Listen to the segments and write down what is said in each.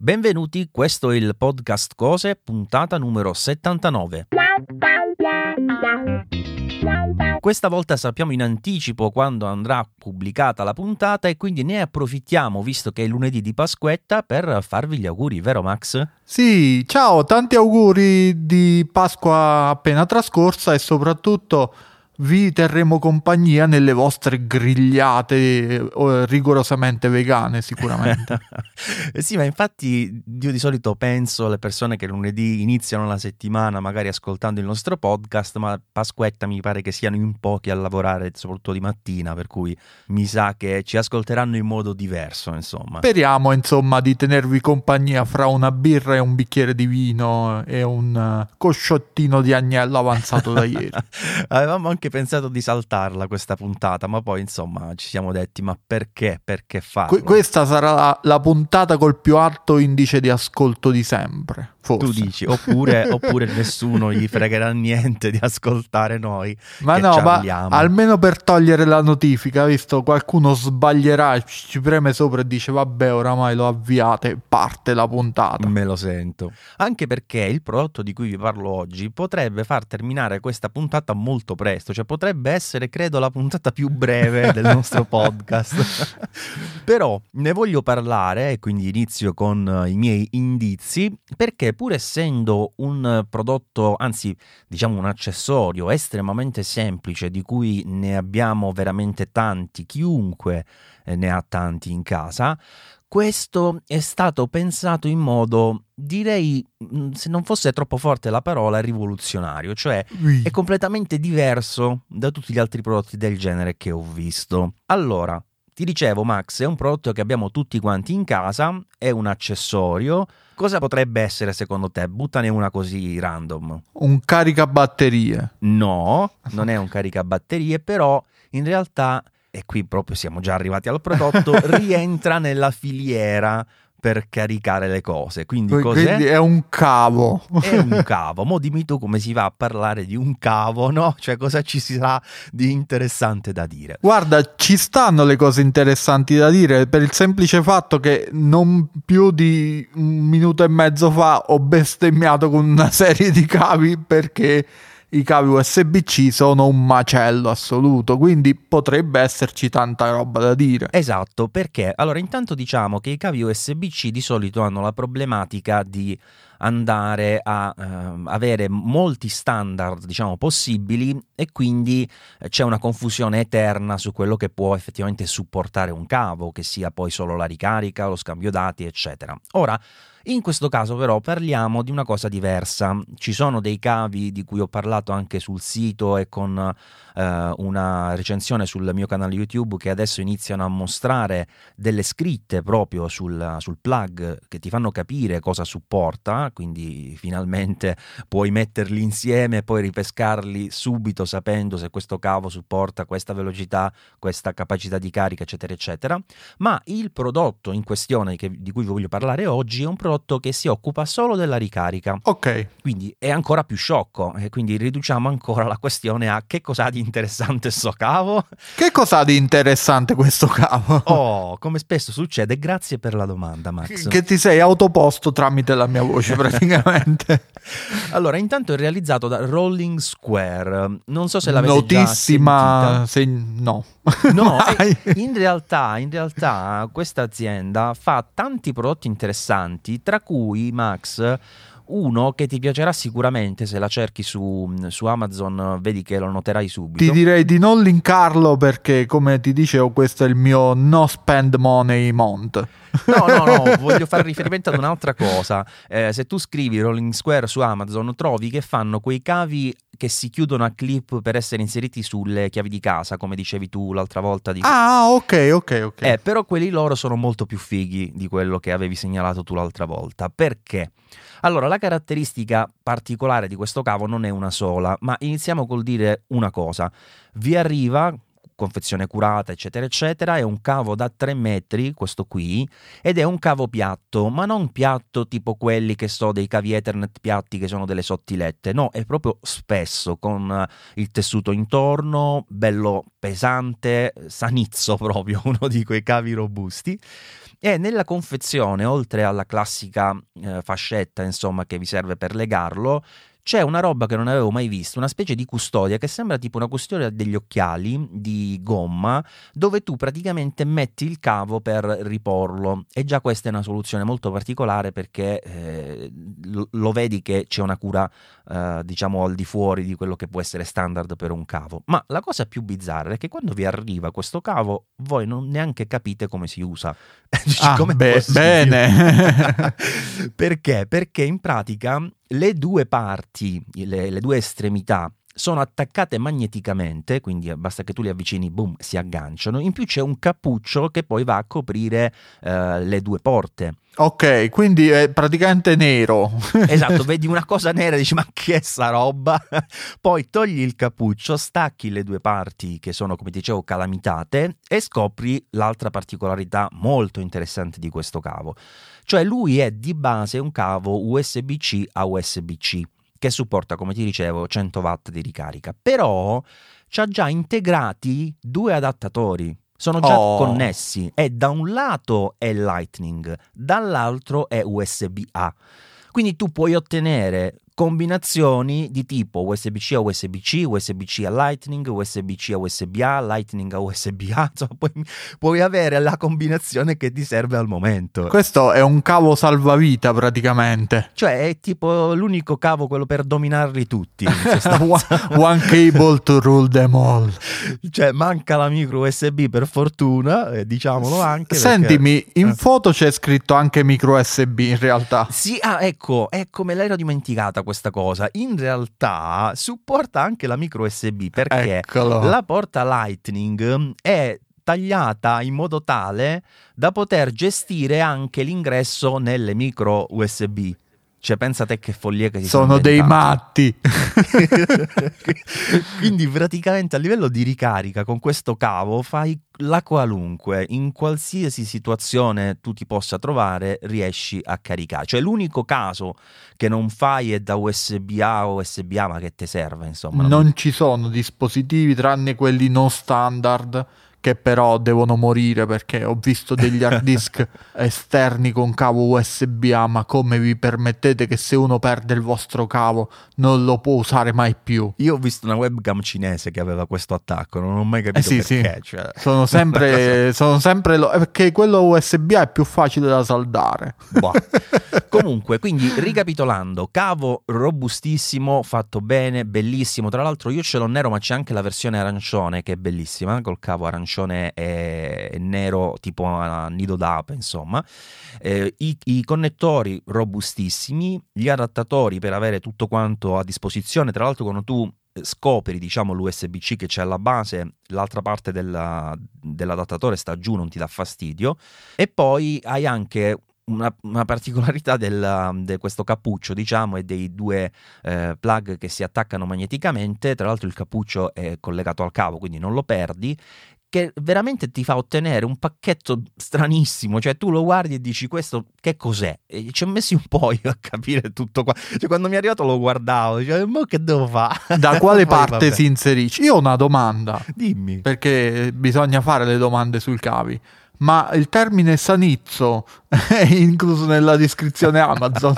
Benvenuti, questo è il podcast Cose, puntata numero 79. Questa volta sappiamo in anticipo quando andrà pubblicata la puntata e quindi ne approfittiamo, visto che è lunedì di Pasquetta, per farvi gli auguri, vero Max? Sì, ciao, tanti auguri di Pasqua appena trascorsa e soprattutto vi terremo compagnia nelle vostre grigliate eh, rigorosamente vegane sicuramente. sì, ma infatti io di solito penso alle persone che lunedì iniziano la settimana magari ascoltando il nostro podcast, ma Pasquetta mi pare che siano in pochi a lavorare, soprattutto di mattina, per cui mi sa che ci ascolteranno in modo diverso, insomma. Speriamo, insomma, di tenervi compagnia fra una birra e un bicchiere di vino e un uh, cosciottino di agnello avanzato da ieri. Avevamo anche anche pensato di saltarla questa puntata, ma poi insomma ci siamo detti ma perché? Perché farlo? Que- questa sarà la, la, puntata col più alto indice di ascolto di sempre. Forse. Tu dici, oppure, oppure nessuno gli fregherà niente di ascoltare noi. Ma no, ma almeno per togliere la notifica, visto qualcuno sbaglierà, ci preme sopra e dice vabbè oramai lo avviate, parte la puntata. Me lo sento. Anche perché il prodotto di cui vi parlo oggi potrebbe far terminare questa puntata molto presto, cioè potrebbe essere credo la puntata più breve del nostro podcast. Però ne voglio parlare e quindi inizio con i miei indizi perché pur essendo un prodotto, anzi diciamo un accessorio estremamente semplice di cui ne abbiamo veramente tanti, chiunque eh, ne ha tanti in casa, questo è stato pensato in modo, direi, mm, se non fosse troppo forte la parola, rivoluzionario, cioè è completamente diverso da tutti gli altri prodotti del genere che ho visto. Allora, ti dicevo, Max, è un prodotto che abbiamo tutti quanti in casa, è un accessorio. Cosa potrebbe essere secondo te? Buttane una così random. Un caricabatterie. No, non è un caricabatterie, però in realtà, e qui proprio siamo già arrivati al prodotto, rientra nella filiera per caricare le cose. Quindi, Quindi è un cavo. È un cavo. Mo dimmi tu come si va a parlare di un cavo, no? Cioè cosa ci sarà di interessante da dire? Guarda, ci stanno le cose interessanti da dire per il semplice fatto che non più di un minuto e mezzo fa ho bestemmiato con una serie di cavi perché i cavi USB-C sono un macello assoluto, quindi potrebbe esserci tanta roba da dire. Esatto, perché allora intanto diciamo che i cavi USB-C di solito hanno la problematica di andare a eh, avere molti standard diciamo possibili e quindi eh, c'è una confusione eterna su quello che può effettivamente supportare un cavo che sia poi solo la ricarica lo scambio dati eccetera ora in questo caso però parliamo di una cosa diversa. Ci sono dei cavi di cui ho parlato anche sul sito e con eh, una recensione sul mio canale YouTube che adesso iniziano a mostrare delle scritte proprio sul, sul plug che ti fanno capire cosa supporta, quindi finalmente puoi metterli insieme e poi ripescarli subito sapendo se questo cavo supporta questa velocità, questa capacità di carica, eccetera, eccetera. Ma il prodotto in questione che, di cui vi voglio parlare oggi è un prodotto prodotto che si occupa solo della ricarica. Ok. Quindi è ancora più sciocco e quindi riduciamo ancora la questione a che cos'ha di interessante sto cavo. Che cos'ha di interessante questo cavo? Oh, come spesso succede, grazie per la domanda Max. Che ti sei autoposto tramite la mia voce praticamente. allora, intanto è realizzato da Rolling Square. Non so se l'avete Notissima, già se... no. No, in realtà, in realtà questa azienda fa tanti prodotti interessanti tra cui Max uno che ti piacerà sicuramente se la cerchi su, su, Amazon, vedi che lo noterai subito. Ti direi di non linkarlo perché, come ti dicevo, questo è il mio no spend money month. No, no, no, voglio fare riferimento ad un'altra cosa. Eh, se tu scrivi Rolling Square su Amazon, trovi che fanno quei cavi che si chiudono a clip per essere inseriti sulle chiavi di casa, come dicevi tu l'altra volta. Di... Ah, ok, ok, ok. Eh, però quelli loro sono molto più fighi di quello che avevi segnalato tu l'altra volta. Perché? Allora, la caratteristica particolare di questo cavo non è una sola, ma iniziamo col dire una cosa. Vi arriva confezione curata, eccetera, eccetera. È un cavo da 3 metri, questo qui, ed è un cavo piatto, ma non piatto tipo quelli che so dei cavi Ethernet piatti che sono delle sottilette. No, è proprio spesso, con il tessuto intorno, bello pesante, sanizzo proprio, uno di quei cavi robusti E nella confezione, oltre alla classica eh, fascetta, insomma, che vi serve per legarlo, c'è una roba che non avevo mai visto, una specie di custodia che sembra tipo una custodia degli occhiali di gomma, dove tu praticamente metti il cavo per riporlo. E già questa è una soluzione molto particolare perché eh, lo, lo, vedi che c'è una cura, eh, diciamo, al di fuori di quello che può essere standard per un cavo. Ma la cosa più bizzarra è che quando vi arriva questo cavo, voi non neanche capite come si usa. ah, be- bene. perché? Perché in pratica le due parti, le, le due estremità sono attaccate magneticamente, quindi basta che tu li avvicini, boom, si agganciano. In più c'è un cappuccio che poi va a coprire uh, le due porte. Ok, quindi è praticamente nero. esatto, vedi una cosa nera e dici ma che è sta roba? poi togli il cappuccio, stacchi le due parti che sono, come dicevo, calamitate e scopri l'altra particolarità molto interessante di questo cavo. Cioè lui è di base un cavo USB-C a USB-C che supporta, come ti dicevo, 100 watt di ricarica, però ci ha già integrati due adattatori. Sono già oh. connessi e da un lato è Lightning, dall'altro è USB-A. Quindi tu puoi ottenere combinazioni di tipo USB-C a USB-C, USB-C a Lightning, USB-C a USB-A, Lightning a USB-A, insomma puoi, puoi, avere la combinazione che ti serve al momento. Questo è un cavo salvavita praticamente. Cioè è tipo l'unico cavo quello per dominarli tutti. One cable to rule them all. Cioè manca la micro USB per fortuna, eh, diciamolo anche. Sentimi, perché... in eh. foto c'è scritto anche micro USB in realtà. Sì, ah ecco, ecco me l'ero dimenticata questa cosa. In realtà supporta anche la micro USB perché Eccolo. la porta Lightning è tagliata in modo tale da poter gestire anche l'ingresso nelle micro USB. Cioè, pensa te che follia che si sono, sono dei matti. Quindi, praticamente a livello di ricarica con questo cavo fai la qualunque, in qualsiasi situazione tu ti possa trovare, riesci a caricare. Cioè, l'unico caso che non fai è da USB A o USB A, ma che ti serve, insomma. Non, non ci sono dispositivi tranne quelli non standard che però devono morire perché ho visto degli hard disk esterni con cavo USB-A, ma come vi permettete che se uno perde il vostro cavo non lo può usare mai più? Io ho visto una webcam cinese che aveva questo attacco, non ho mai capito eh sì, perché. Sì. Cioè... Sono sempre, sono sempre lo... perché quello USB-A è più facile da saldare. Boh. Comunque, quindi ricapitolando, cavo robustissimo, fatto bene, bellissimo. Tra l'altro io ce l'ho nero, ma c'è anche la versione arancione che è bellissima, col cavo arancione arancione e nero tipo a nido d'ape, insomma. Eh, i, i, connettori robustissimi, gli adattatori per avere tutto quanto a disposizione, tra l'altro quando tu scopri diciamo l'USB-C che c'è alla base, l'altra parte della, dell'adattatore sta giù, non ti dà fastidio e poi hai anche una, una, particolarità di questo cappuccio, diciamo, e dei due eh, plug che si attaccano magneticamente. Tra l'altro, il cappuccio è collegato al cavo, quindi non lo perdi che veramente ti fa ottenere un pacchetto stranissimo, cioè tu lo guardi e dici questo che cos'è? E ci ho messi un po' io a capire tutto qua, cioè quando mi è arrivato lo guardavo, dicevo ma che devo fare? Da quale parte vabbè. si inserisce? Io ho una domanda. Dimmi. Perché bisogna fare le domande sui cavi ma il termine sanizzo è incluso nella descrizione Amazon.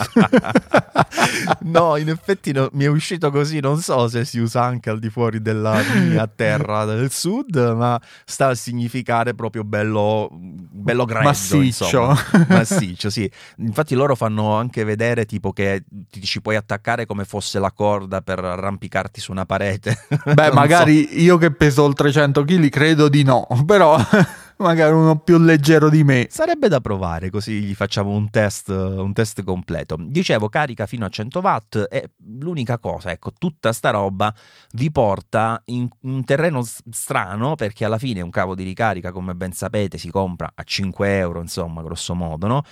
no, in effetti no, mi è uscito così, non so se si usa anche al di fuori della mia terra del sud, ma sta a significare proprio bello, bello grezzo, massiccio. massiccio, sì. Infatti loro fanno anche vedere tipo che ti ci puoi attaccare come fosse la corda per arrampicarti su una parete. Beh, magari so. io che peso oltre 100 kg credo di no, però magari uno più leggero di me. Sarebbe da provare, così gli facciamo un test, un test completo. Dicevo, carica fino a 100 watt e l'unica cosa, ecco, tutta sta roba vi porta in un terreno strano perché alla fine un cavo di ricarica, come ben sapete, si compra a 5 euro, insomma, grosso modo, no?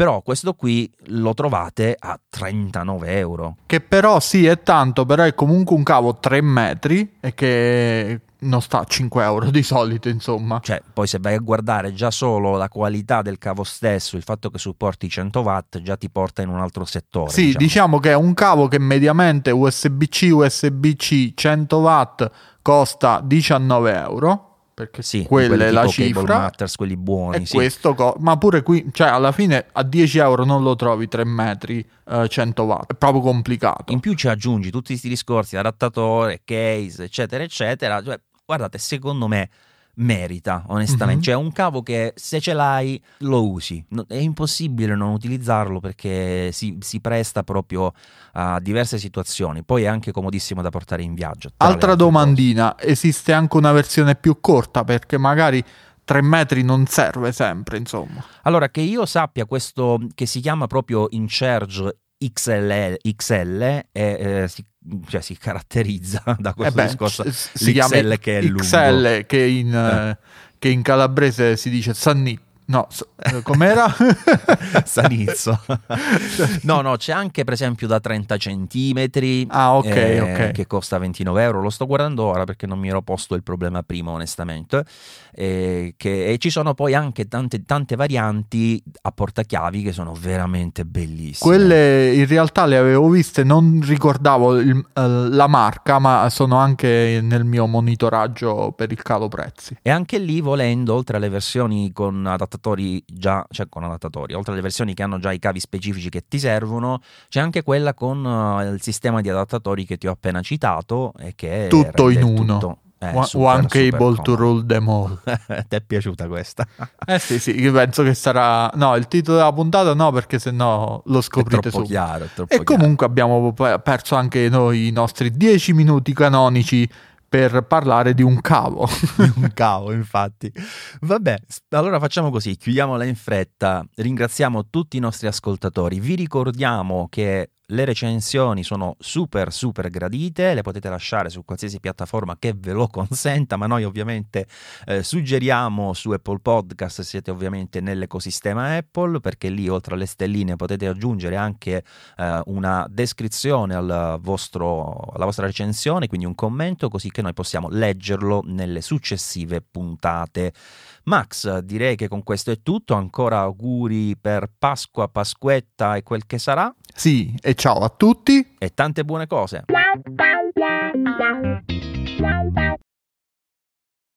però questo qui lo trovate a 39 euro. Che però sì è tanto, però è comunque un cavo 3 metri e che non sta a 5 euro di solito, insomma. Cioè, poi se vai a guardare già solo la qualità del cavo stesso, il fatto che supporti 100 watt, già ti porta in un altro settore. Sì, diciamo, diciamo che è un cavo che mediamente USB-C, USB-C 100 watt costa 19 euro perché Sì, quella è la cifra. Matters, quelli buoni, sì. questo, co- ma pure qui, cioè alla fine a 10 euro non lo trovi 3 metri eh, 100 watt, è proprio complicato. In più ci aggiungi tutti questi discorsi, adattatore, case, eccetera, eccetera. Cioè, guardate, secondo me merita, onestamente. Mhm. Cioè, un cavo che se ce l'hai lo usi. No- È impossibile non utilizzarlo perché si, si presta proprio a diverse situazioni. Poi è anche comodissimo da portare in viaggio. Altra domandina, esiste anche una versione più corta perché magari 3 metri non serve sempre, insomma. cose. Allora, che io sappia questo che si chiama proprio InCharge XL, XL e, eh, si, cioè, si caratterizza da questo Eh beh, discorso. c- si chiama l'XL che è lungo. XL che in, Eh. che in calabrese si dice Sanni. No, eh, com'era? Sanizzo. no, no, c'è anche per esempio da 30 centimetri Ah, ok, eh, ok. che costa 29 euro. Lo sto guardando ora perché non mi ero posto il problema prima, onestamente. Eh, che- e ci sono poi anche tante, tante varianti a portachiavi che sono veramente bellissime. Quelle in realtà le avevo viste, non ricordavo il- eh, la marca, ma sono anche nel mio monitoraggio per il calo prezzi. E anche lì, volendo, oltre alle versioni con adattatori già, cioè con adattatori, oltre alle versioni che hanno già i cavi specifici che ti servono, c'è anche quella con eh, il sistema di adattatori che ti ho appena citato e che Tutto in uno. tutto, eh, One, super, one super cable to rule them all. Ti è piaciuta questa? Eh sì, sì, io penso che sarà... No, il titolo della puntata no, perché sennò lo È scoprite subito. chiaro, è troppo E comunque abbiamo pe- perso anche noi i nostri 10 minuti canonici per parlare di un cavo. un cavo, infatti. Vabbè, allora facciamo così, chiudiamola in fretta, ringraziamo tutti i nostri ascoltatori, vi ricordiamo che le recensioni sono super super gradite, le potete lasciare su qualsiasi piattaforma che ve lo consenta, ma noi ovviamente eh, suggeriamo su Apple Podcast, siete ovviamente nell'ecosistema Apple, perché lì oltre alle stelline potete aggiungere anche eh, una descrizione al vostro, alla vostra recensione, quindi un commento, così che noi possiamo leggerlo nelle successive puntate. Max, direi che con questo è tutto, ancora auguri per Pasqua, Pasquetta e quel che sarà sì, e ciao a tutti. e tante buone cose.